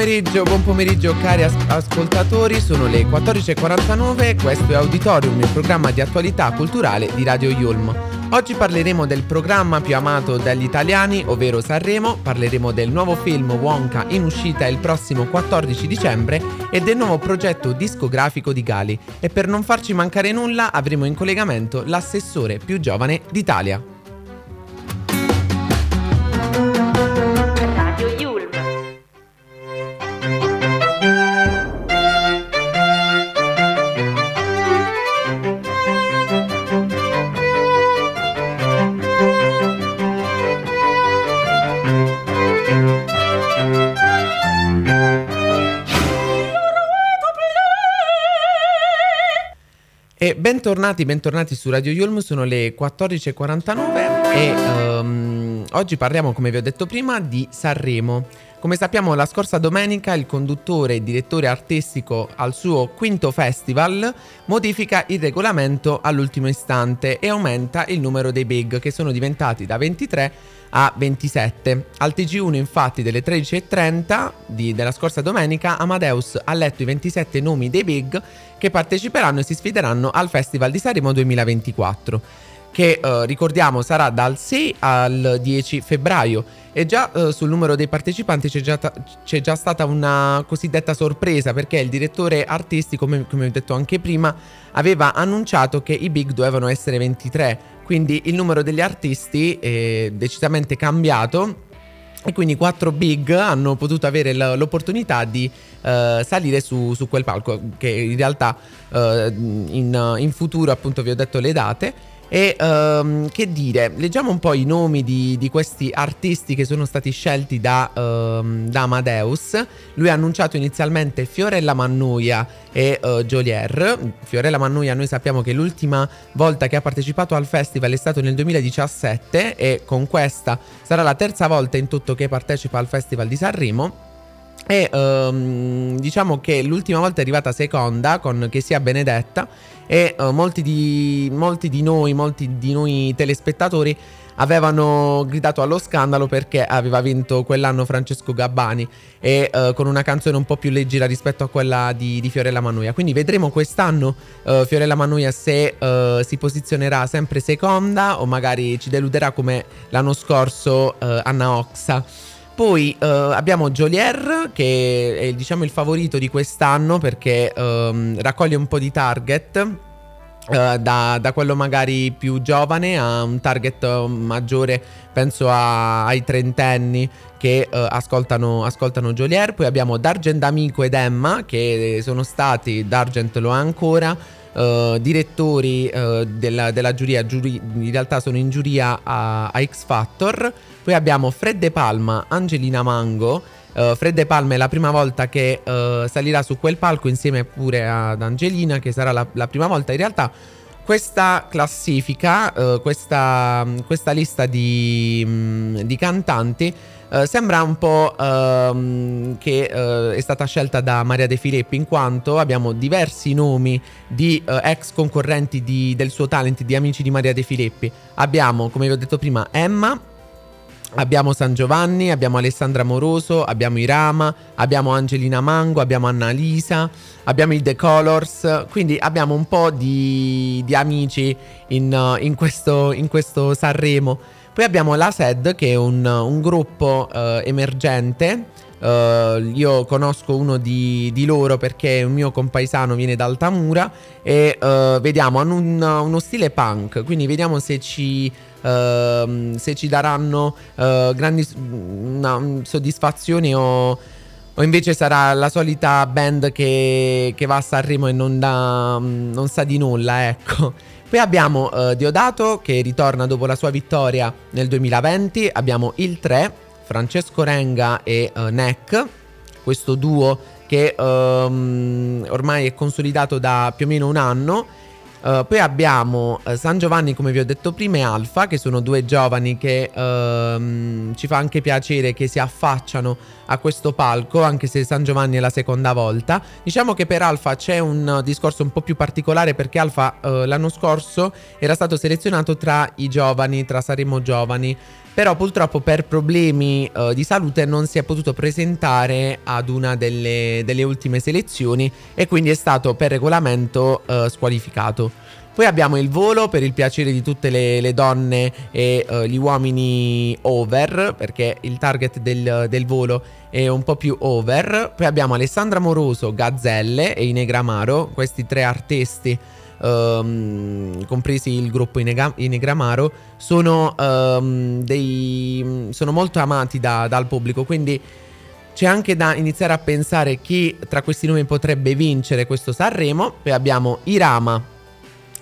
Pomeriggio, buon pomeriggio cari as- ascoltatori, sono le 14.49, questo è Auditorium, il programma di attualità culturale di Radio Yulm. Oggi parleremo del programma più amato dagli italiani, ovvero Sanremo, parleremo del nuovo film Wonka in uscita il prossimo 14 dicembre e del nuovo progetto discografico di Gali e per non farci mancare nulla avremo in collegamento l'assessore più giovane d'Italia. Bentornati, bentornati su Radio Yulm, sono le 14.49 e um, oggi parliamo, come vi ho detto prima, di Sanremo. Come sappiamo, la scorsa domenica il conduttore e direttore artistico al suo quinto festival modifica il regolamento all'ultimo istante e aumenta il numero dei big che sono diventati da 23 a 27. Al TG1 infatti delle 13.30 di, della scorsa domenica Amadeus ha letto i 27 nomi dei big che parteciperanno e si sfideranno al Festival di Sanremo 2024 che eh, ricordiamo sarà dal 6 al 10 febbraio e già eh, sul numero dei partecipanti c'è già, ta- c'è già, stata una cosiddetta sorpresa perché il direttore artistico, come, come ho detto anche prima, aveva annunciato che i big dovevano essere 23, quindi il numero degli artisti è decisamente cambiato e quindi quattro big hanno potuto avere l'opportunità di uh, salire su, su, quel palco, che in realtà uh, in, in, futuro appunto vi ho detto le date. E um, che dire, leggiamo un po' i nomi di, di questi artisti che sono stati scelti da, um, da, Amadeus. Lui ha annunciato inizialmente Fiorella Mannuia e uh, Jolier. Fiorella Mannuia noi sappiamo che l'ultima volta che ha partecipato al festival è stato nel 2017 e con questa sarà la terza volta in tutto che partecipa al Festival di Sanremo. E um, diciamo che l'ultima volta è arrivata seconda con Che sia benedetta e uh, molti, di, molti di noi, molti di noi telespettatori avevano gridato allo scandalo perché aveva vinto quell'anno Francesco Gabbani e uh, con una canzone un po' più leggera rispetto a quella di, di Fiorella Mannoia. Quindi vedremo quest'anno uh, Fiorella Mannoia se uh, si posizionerà sempre seconda o magari ci deluderà come l'anno scorso Anna Oxa. Poi uh, abbiamo Jolier che è diciamo il favorito di quest'anno perché um, raccoglie un po' di target. Uh, da, da, quello magari più giovane a un target maggiore, penso a, ai trentenni che uh, ascoltano, ascoltano Jolier. Poi abbiamo D'Argent Amico ed Emma che sono stati, D'Argent lo è ancora, uh, direttori della, della, giuria, giuri, in realtà sono in giuria a, a X Factor. Poi abbiamo Fred De Palma, Angelina Mango. Uh, Fred De Palma è la prima volta che uh, salirà su quel palco insieme pure ad Angelina, che sarà la, la prima volta. In realtà questa classifica, uh, questa, questa, lista di, um, di cantanti Uh, sembra un po' uh, che uh, è stata scelta da Maria De Filippi in quanto abbiamo diversi nomi di ex concorrenti di, del suo talent, di amici di Maria De Filippi. Abbiamo, come vi ho detto prima, Emma, Abbiamo San Giovanni, abbiamo Alessandra Moroso, abbiamo Irama, abbiamo Angelina Mango, abbiamo Annalisa, abbiamo i The Colors, quindi abbiamo un po' di, di amici in, in, questo, in, questo, Sanremo. Poi abbiamo la SED che è un, un gruppo uh, emergente Uh, io conosco uno di, di, loro perché un mio compaesano viene da Altamura e uh, vediamo, hanno un, uno stile punk, quindi vediamo se ci, uh, se ci daranno grandi una, soddisfazioni o, o, invece sarà la solita band che, che va a Sanremo e non, da, non sa di nulla, ecco. Poi abbiamo Diodato che ritorna dopo la sua vittoria nel 2020, abbiamo il 3 Francesco Renga e uh, Neck, questo duo che um, ormai è consolidato da più o meno un anno. Uh, poi abbiamo uh, San Giovanni, come vi ho detto prima, e Alfa, che sono due giovani che uh, ci fa anche piacere che si affacciano a questo palco, anche se San Giovanni è la seconda volta. Diciamo che per Alfa c'è un discorso un po' più particolare perché Alfa eh, l'anno scorso era stato selezionato tra i giovani, tra Saremo Giovani però purtroppo per problemi uh, di salute non si è potuto presentare ad una delle, delle ultime selezioni e quindi è stato per regolamento uh, squalificato. Poi abbiamo il volo per il piacere di tutte le, le donne e uh, gli uomini over, perché il target del, del, volo è un po' più over. Poi abbiamo Alessandra Moroso, Gazzelle e Inegramaro, questi tre artisti um, compresi il gruppo Inega- Inegramaro, sono, um, dei, sono molto amati da, dal pubblico, quindi c'è anche da iniziare a pensare chi tra questi nomi potrebbe vincere questo Sanremo. Poi abbiamo Irama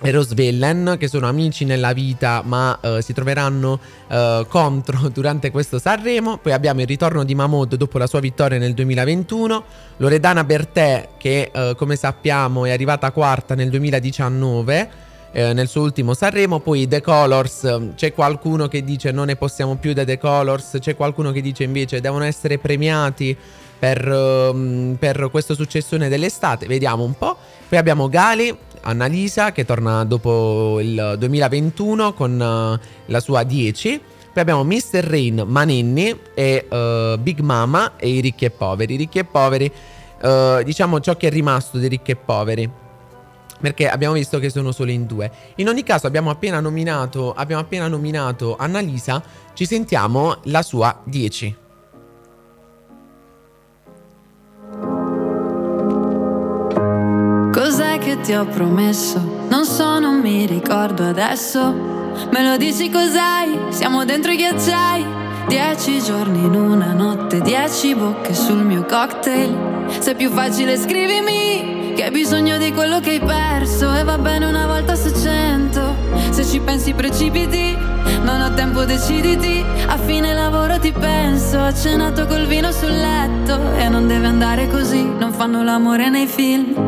e Rosvellen che sono amici nella vita ma uh, si troveranno uh, contro durante questo Sanremo. Poi abbiamo il ritorno di Mahmood dopo la sua vittoria nel 2021 Loredana Bertè che uh, come sappiamo è arrivata quarta nel 2019 nel suo ultimo Sanremo. Poi The Colors c'è qualcuno che dice non ne possiamo più da The Colors c'è qualcuno che dice invece devono essere premiati per, um, per questo successone dell'estate. Vediamo un po' poi abbiamo Gali Annalisa che torna dopo il 2021 con uh, la sua 10. Poi abbiamo Mr. Rain, Manenni e uh, Big Mama e i ricchi e poveri. I ricchi e poveri, uh, diciamo ciò che è rimasto dei ricchi e poveri. Perché abbiamo visto che sono solo in due. In ogni caso, abbiamo appena nominato, abbiamo appena nominato Annalisa. Ci sentiamo la sua 10. Che ti ho promesso. Non so, non mi ricordo adesso. Me lo dici cos'hai? Siamo dentro i ghiacciai. Dieci giorni in una notte, dieci bocche sul mio cocktail. Se è più facile scrivimi che hai bisogno di quello che hai perso. E va bene una volta su cento. Se ci pensi precipiti, non ho tempo, deciditi. A fine lavoro ti penso. Ho cenato col vino sul letto. E non deve andare così, non fanno l'amore nei film.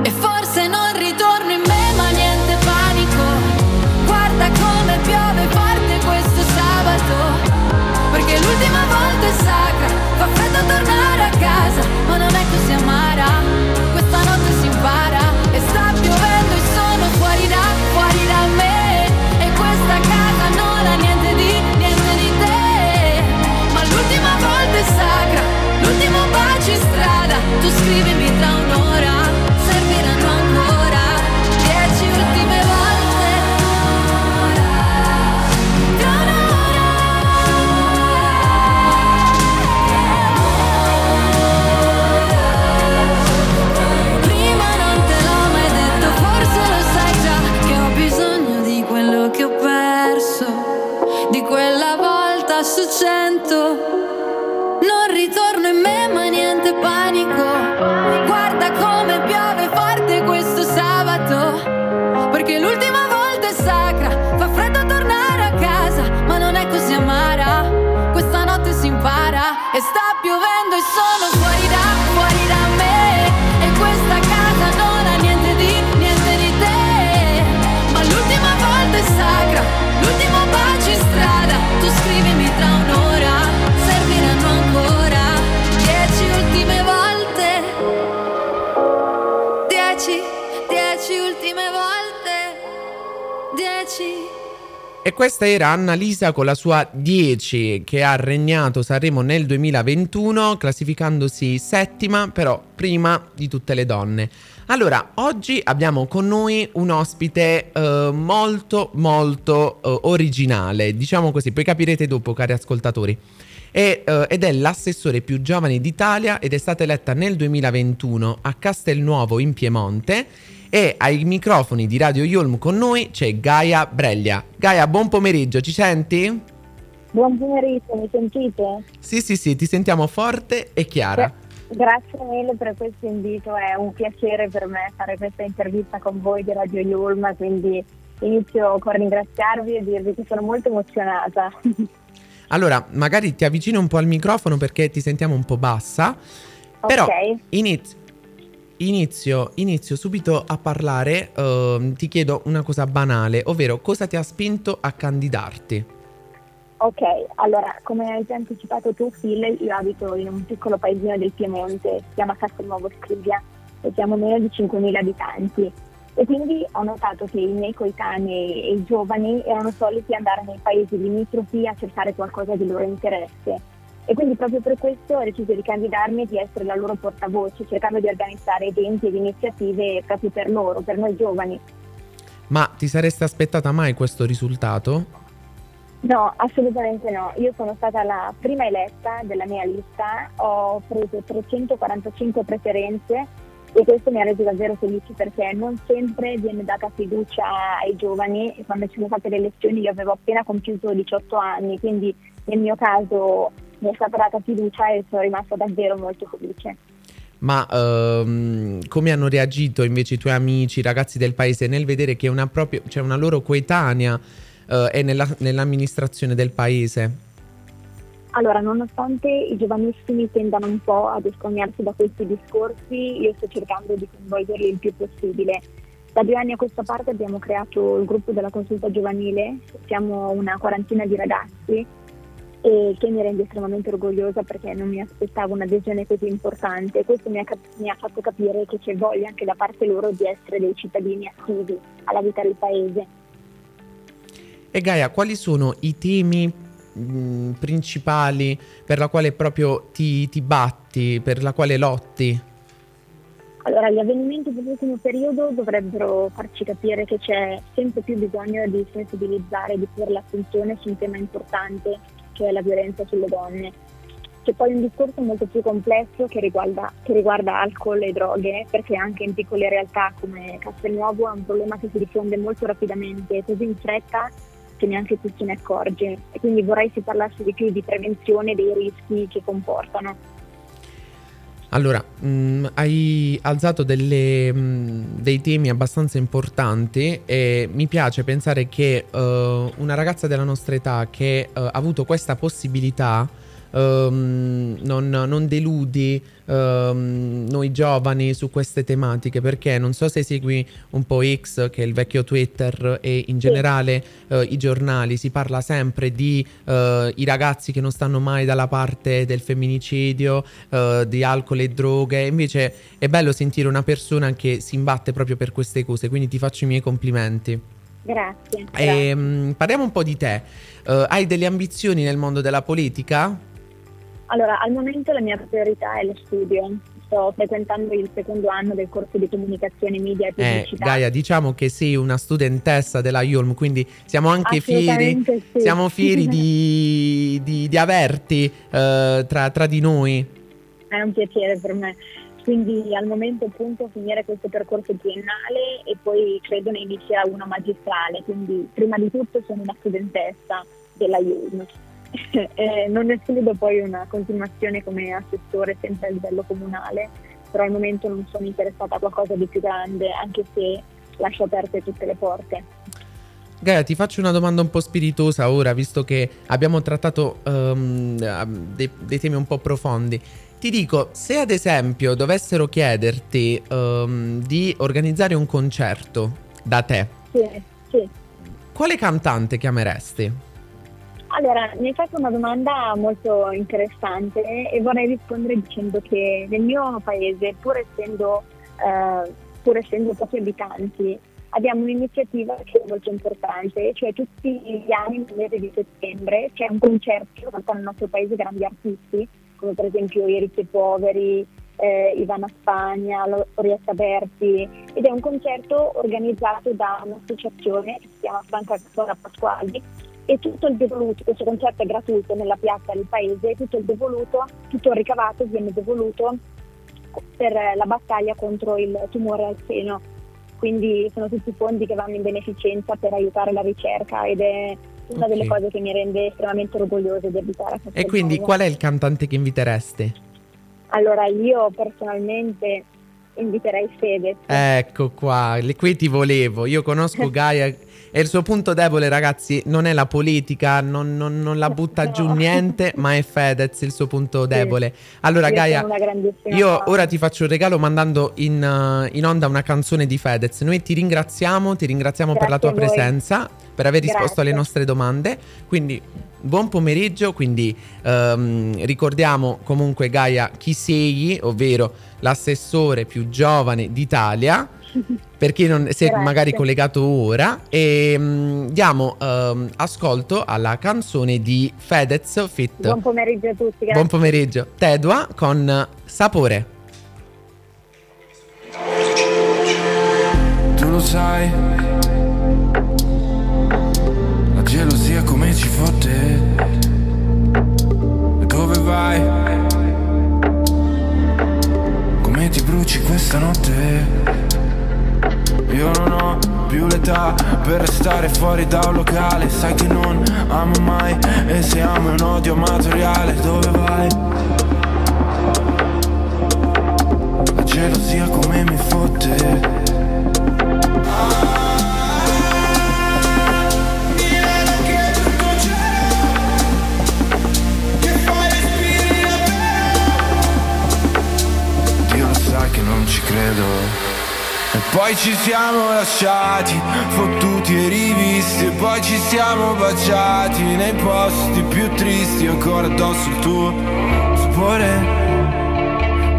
Perché l'ultima volta è sacra, fa freddo tornare a casa, ma non è così amara. Scrivimi tra E questa era Annalisa con la sua 10 che ha regnato Sanremo nel 2021 classificandosi settima però prima di tutte le donne. Allora, oggi abbiamo con noi un ospite eh, molto molto eh, originale, diciamo così, poi capirete dopo cari ascoltatori. E, eh, ed è l'assessore più giovane d'Italia ed è stata eletta nel 2021 a Castelnuovo in Piemonte e ai microfoni di Radio Yulm con noi c'è Gaia Breglia. Gaia, buon pomeriggio, ci senti? Buon pomeriggio, mi sentite? Sì, sì, sì, ti sentiamo forte e chiara. Grazie mille per questo invito, è un piacere per me fare questa intervista con voi di Radio Yulm, quindi inizio con ringraziarvi e dirvi che sono molto emozionata. Allora, magari ti avvicino un po' al microfono perché ti sentiamo un po' bassa, però Ok. inizio, inizio, inizio subito a parlare, ehm, ti chiedo una cosa banale, ovvero cosa ti ha spinto a candidarti? Ok, allora, come hai già anticipato tu, Phil, io abito in un piccolo paesino del Piemonte, si chiama Castelnuovo Scrivia, e siamo meno di 5.000 abitanti. E quindi ho notato che i miei coetanei e i giovani erano soliti andare nei paesi limitrofi a cercare qualcosa di loro interesse. E quindi proprio per questo ho deciso di candidarmi e di essere la loro portavoce, cercando di organizzare eventi ed iniziative proprio per loro, per noi giovani. Ma ti saresti aspettata mai questo risultato? No, assolutamente no. Io sono stata la prima eletta della mia lista, ho preso 345 preferenze e questo mi ha reso davvero felice perché non sempre viene data fiducia ai giovani quando ci sono state le elezioni io avevo appena compiuto 18 anni, quindi nel mio caso mi è stata data fiducia e sono rimasta davvero molto felice. Ma ehm, come hanno reagito invece i tuoi amici, i ragazzi del paese nel vedere che una, proprio, cioè una loro coetanea eh, è nella- nell'amministrazione del paese? Allora, nonostante i giovanissimi tendano un po' ad escognarsi da questi discorsi, io sto cercando di coinvolgerli il più possibile. Da due anni a questa parte abbiamo creato il gruppo della consulta giovanile, siamo una quarantina di ragazzi e che mi rende estremamente orgogliosa perché non mi aspettavo un'adesione così importante. Questo mi ha, cap- mi ha fatto capire che c'è voglia anche da parte loro di essere dei cittadini attivi alla vita del paese. E Gaia, quali sono i temi mh, principali per la quale proprio ti, ti batti, per la quale lotti? Allora, gli avvenimenti dell'ultimo periodo dovrebbero farci capire che c'è sempre più bisogno di sensibilizzare, di porre l'attenzione su un tema importante, che è la violenza sulle donne. C'è poi un discorso molto più complesso che riguarda, che riguarda alcol e droghe, perché anche in piccole realtà come Castelnuovo è un problema che si diffonde molto rapidamente, così in fretta che neanche ci se ne accorge. E quindi vorrei si parlasse di più di prevenzione dei rischi che comportano. Allora, mh, hai alzato delle, mh, dei temi abbastanza importanti e mi piace pensare che eh, una ragazza della nostra età che eh, ha avuto questa possibilità ehm, non, non deludi ehm, noi giovani su queste tematiche perché non so se segui un po' X che è il vecchio Twitter e in generale eh, i giornali si parla sempre di eh, i ragazzi che non stanno mai dalla parte del femminicidio eh, di alcol e droghe invece è bello sentire una persona che si imbatte proprio per queste cose quindi ti faccio i miei complimenti Grazie. grazie. e, parliamo un po' di te Eh, hai delle ambizioni nel mondo della politica? Allora, al momento la mia priorità è lo studio. Sto frequentando il secondo anno del corso di comunicazione, media e Eh, pubblicità. Gaia, diciamo che sei una studentessa della Yulm, quindi siamo anche fieri, sì. siamo fieri di, di- di averti eh, tra, tra di noi. È un piacere per me. Quindi al momento appunto finire questo percorso triennale e poi credo ne inizierà uno magistrale. Quindi prima di tutto sono una studentessa della IUM. Eh, non escludo poi una continuazione come assessore sempre a livello comunale, però al momento non sono interessata a qualcosa di più grande, anche se lascio aperte tutte le porte. Gaia, ti faccio una domanda un po' spiritosa ora, visto che abbiamo trattato ehm, dei, dei temi un po' profondi. Ti dico, se ad esempio dovessero chiederti ehm, di organizzare un concerto da te, Sì, sì. quale cantante chiameresti? Allora, mi hai fatto una domanda molto interessante e vorrei rispondere dicendo che nel mio paese, pur essendo, eh, pur essendo pochi abitanti, abbiamo un'iniziativa che è molto importante, cioè tutti gli anni nel mese di settembre c'è un concerto portano nel nostro paese grandi artisti, come per esempio i ricchi e poveri, eh, Ivana Spagna, Orietta Berti, ed è un concerto organizzato da un'associazione che si chiama Franca Cattona Pasquali e tutto il devoluto, questo concerto è gratuito nella piazza del paese, tutto il devoluto, tutto il ricavato viene devoluto per la battaglia contro il tumore al seno. Quindi sono tutti fondi che vanno in beneficenza per aiutare la ricerca ed è una okay. delle cose che mi rende estremamente orgogliosa di abitare a Castelnuovo. E quindi qual è il cantante che invitereste? Allora io personalmente inviterei Fede. Ecco qua, qui ti volevo. Io conosco Gaia e il suo punto debole, ragazzi, non è la politica, non, non, non la butta no. giù niente, ma è Fedez il suo punto debole. Allora, io Gaia, io ora ti faccio un regalo mandando in, uh, in, onda una canzone di Fedez. Noi ti ringraziamo, ti ringraziamo Grazie per la tua presenza, per aver risposto Grazie. alle nostre domande. Quindi buon pomeriggio, quindi um, ricordiamo comunque Gaia chi sei, ovvero l'assessore più giovane d'Italia per chi non si è Grazie. magari collegato ora e um, diamo um, ascolto alla canzone di Fedez Fit. Buon pomeriggio a tutti. Grazie. Buon pomeriggio. Tedua con Sapore. Tu lo sai, la gelosia come ci fotte. Dove vai? Come ti bruci questa notte? Io non ho più l'età per restare fuori da un locale. Sai che non amo mai e se amo è un odio amatoriale. Dove vai? La gelosia come mi fotte. Non ci credo e poi ci siamo lasciati, fottuti e rivisti. E poi ci siamo baciati nei posti più tristi. Ancora addosso il tuo sapore.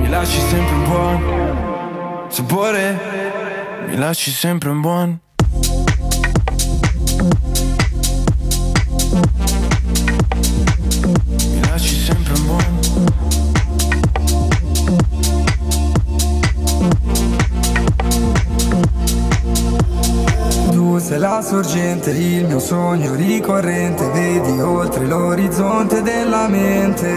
Mi lasci sempre un buon sapore. Mi lasci sempre un buon sorgente, il mio sogno ricorrente, vedi oltre l'orizzonte della mente,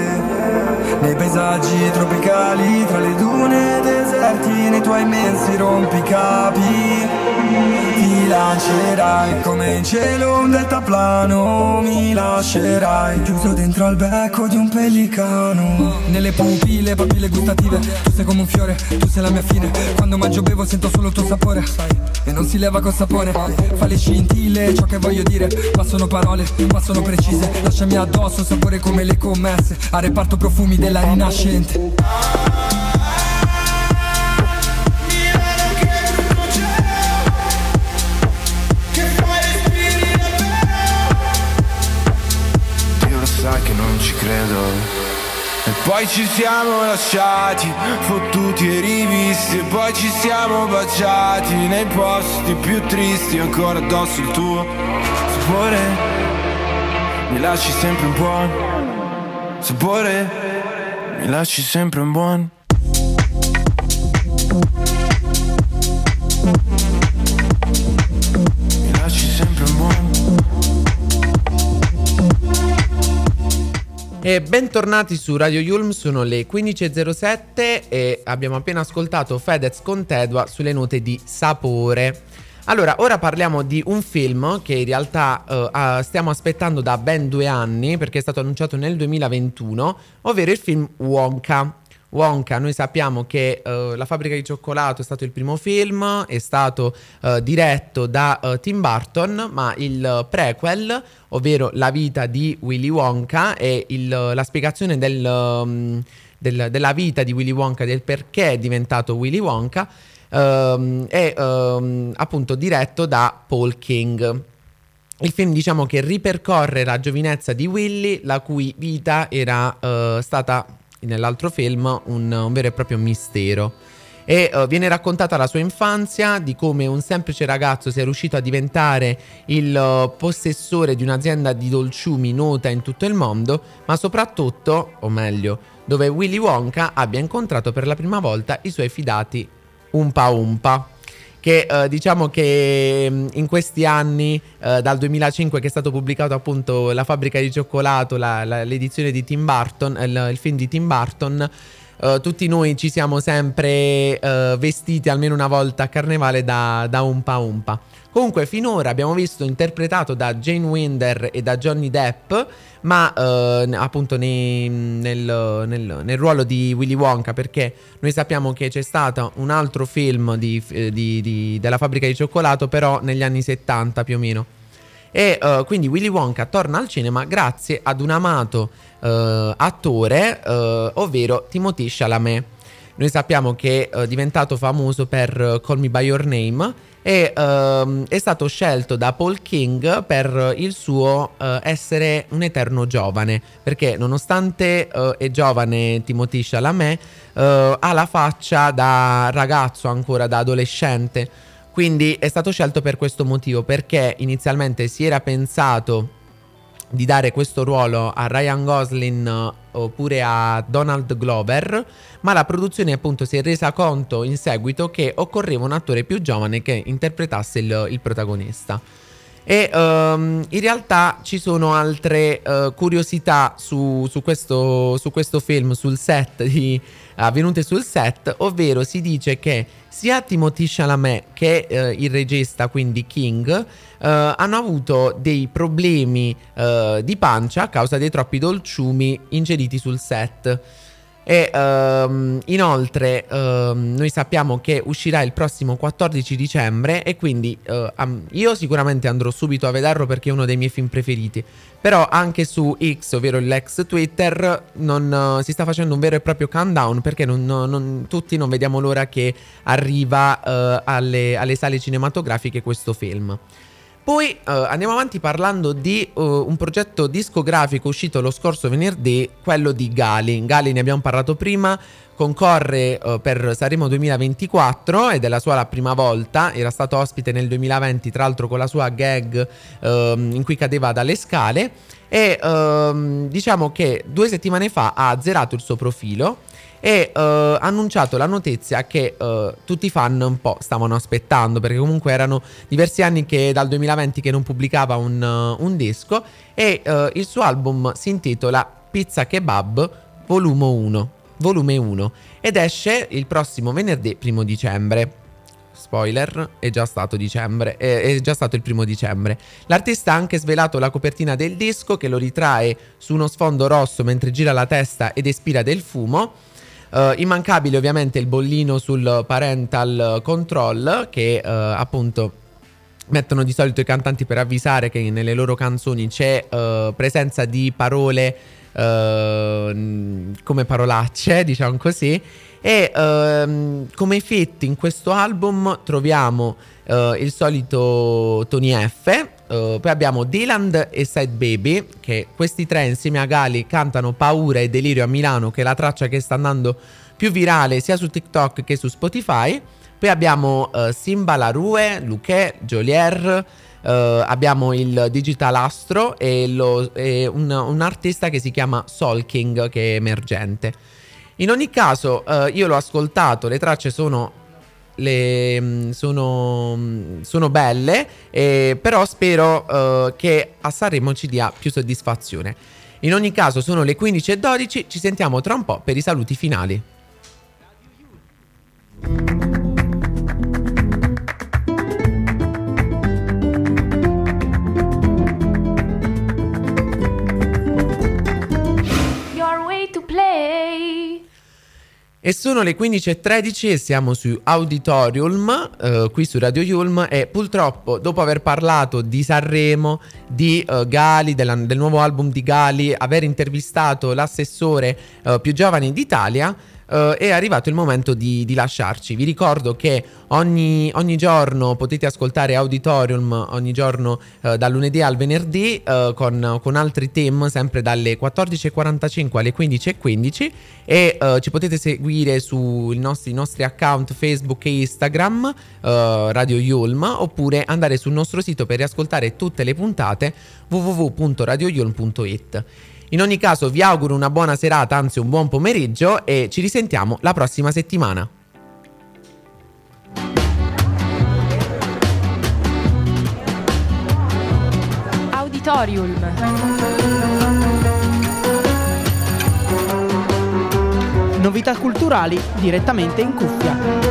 nei paesaggi tropicali, tra le dune deserti, nei tuoi immensi rompicapi mi lancerai come in cielo un deltaplano Mi lascerai. Chiuso dentro al becco di un pellicano. Nelle pupille, papille gustative Tu sei come un fiore, tu sei la mia fine. Quando mangio bevo sento solo il tuo sapore E non si leva col sapone Fa le scintille, ciò che voglio dire Ma sono parole, ma sono precise. Lasciami addosso sapore come le commesse A reparto profumi della rinascente poi ci siamo lasciati, fottuti e rivisti, e poi ci siamo baciati nei posti più tristi, ancora addosso il tuo sapore. Mi lasci sempre un buon sapore, mi lasci sempre un buon E bentornati su Radio Yulm, sono le 15.07 e abbiamo appena ascoltato Fedez con Tedua sulle note di sapore. Allora, ora parliamo di un film che in realtà uh, stiamo aspettando da ben due anni perché è stato annunciato nel 2021, ovvero il film Wonka. Wonka, noi sappiamo che uh, La fabbrica di cioccolato è stato il primo film, è stato uh, diretto da uh, Tim Burton, ma il prequel, ovvero la vita di Willy Wonka e il, la spiegazione del, um, del, della vita di Willy Wonka, del perché è diventato Willy Wonka, um, è um, appunto diretto da Paul King. Il film diciamo che ripercorre la giovinezza di Willy, la cui vita era stata nell'altro film un, un vero e proprio mistero. e uh, viene raccontata la sua infanzia, di come un semplice ragazzo sia riuscito a diventare il uh, possessore di un'azienda di dolciumi nota in tutto il mondo, ma soprattutto, o meglio, dove Willy Wonka abbia incontrato per la prima volta i suoi fidati Umpa Umpa che eh, diciamo che mm, in questi anni, eh, dal 2005 che è stato pubblicato appunto La fabbrica di cioccolato, la, la, l'edizione di Tim Burton, il, il film di Tim Burton, Uh, tutti noi ci siamo sempre uh, vestiti almeno una volta a carnevale da, da Umpa Umpa. Comunque, finora abbiamo visto interpretato da Jane Winder e da Johnny Depp, ma uh, appunto nei, nel, nel, nel, ruolo di Willy Wonka, perché noi sappiamo che c'è stato un altro film di, di, di, della fabbrica di cioccolato, però negli anni 70 più o meno. E quindi Willy Wonka torna al cinema grazie ad un amato uh, attore, uh, ovvero Timothy Chalamet. Noi sappiamo che è diventato famoso per Call Me By Your Name e uh, è stato scelto da Paul King per il suo essere un eterno giovane, perché nonostante è giovane Timothy Chalamet, ha la faccia da ragazzo ancora, da adolescente. Quindi è stato scelto per questo motivo, perché inizialmente si era pensato di dare questo ruolo a Ryan Gosling eh, oppure a Donald Glover, ma la produzione appunto si è resa conto in seguito che occorreva un attore più giovane che interpretasse il, il protagonista. E um, in realtà ci sono altre uh, curiosità su, su, questo, su, questo, film, sul set, di, avvenute sul set, ovvero si dice che sia Timothy Chalamet che uh, il regista, quindi King, uh, hanno avuto dei problemi di pancia a causa dei troppi dolciumi ingeriti sul set. E um, inoltre um, noi sappiamo che uscirà il prossimo 14 dicembre e quindi uh, um, io sicuramente andrò subito a vederlo perché è uno dei miei film preferiti. Però anche su X, ovvero l'ex Twitter, non, uh, si sta facendo un vero e proprio countdown perché non, non, tutti non vediamo l'ora che arriva uh, alle, alle sale cinematografiche questo film. Poi uh, andiamo avanti parlando di uh, un progetto discografico uscito lo scorso venerdì, quello di Gali. Gali ne abbiamo parlato prima, concorre uh, per Sanremo 2024 ed è la sua la prima volta, era stato ospite nel 2020 tra l'altro con la sua gag ehm, in cui cadeva dalle scale e ehm, diciamo che due settimane fa ha azzerato il suo profilo e uh, ha annunciato la notizia che uh, tutti i fan un po' stavano aspettando perché comunque erano diversi anni che dal 2020 che non pubblicava un, uh, un disco e il suo album si intitola Pizza Kebab volume 1, volume 1 ed esce il prossimo venerdì 1 dicembre spoiler, è già stato dicembre, è, già stato il primo dicembre. L'artista ha anche svelato la copertina del disco che lo ritrae su uno sfondo rosso mentre gira la testa ed espira del fumo. Uh, immancabile ovviamente il bollino sul parental control che uh, appunto mettono di solito i cantanti per avvisare che nelle loro canzoni c'è uh, presenza di parole come parolacce, diciamo così. E uh, come effetti in questo album troviamo il solito Tony F. Uh, poi abbiamo Dylan e Side Baby, che questi tre insieme a Gali cantano Paura e Delirio a Milano, che è la traccia che sta andando più virale sia su TikTok che su Spotify. Poi abbiamo uh, Simba Larue, Luque, Jolier. Uh, abbiamo il Digital Astro e, lo, e un, un, artista che si chiama Solking che è emergente. In ogni caso, io l'ho ascoltato, le tracce sono le, mm, sono, mm, sono, belle, eh, però spero uh, che a Sanremo ci dia più soddisfazione. In ogni caso sono le 15.12, ci sentiamo tra un po' per i saluti finali. E sono le 15.13 e siamo su Auditorium, eh, qui su Radio Yulm e purtroppo dopo aver parlato di Sanremo, di uh, Gali, della, del nuovo album di Gali, aver intervistato l'assessore uh, più giovane d'Italia, Uh, è arrivato il momento di, di, lasciarci. Vi ricordo che ogni, ogni, giorno potete ascoltare Auditorium ogni giorno uh, dal lunedì al venerdì uh, con, con, altri theme sempre dalle 14.45 alle 15.15 e ci potete seguire sui nostri, nostri, account Facebook e Instagram Radio Yulm oppure andare sul nostro sito per riascoltare tutte le puntate www.radioyulm.it. In ogni caso vi auguro una buona serata, anzi un buon pomeriggio e ci risentiamo la prossima settimana. Auditorium. Novità culturali direttamente in cuffia.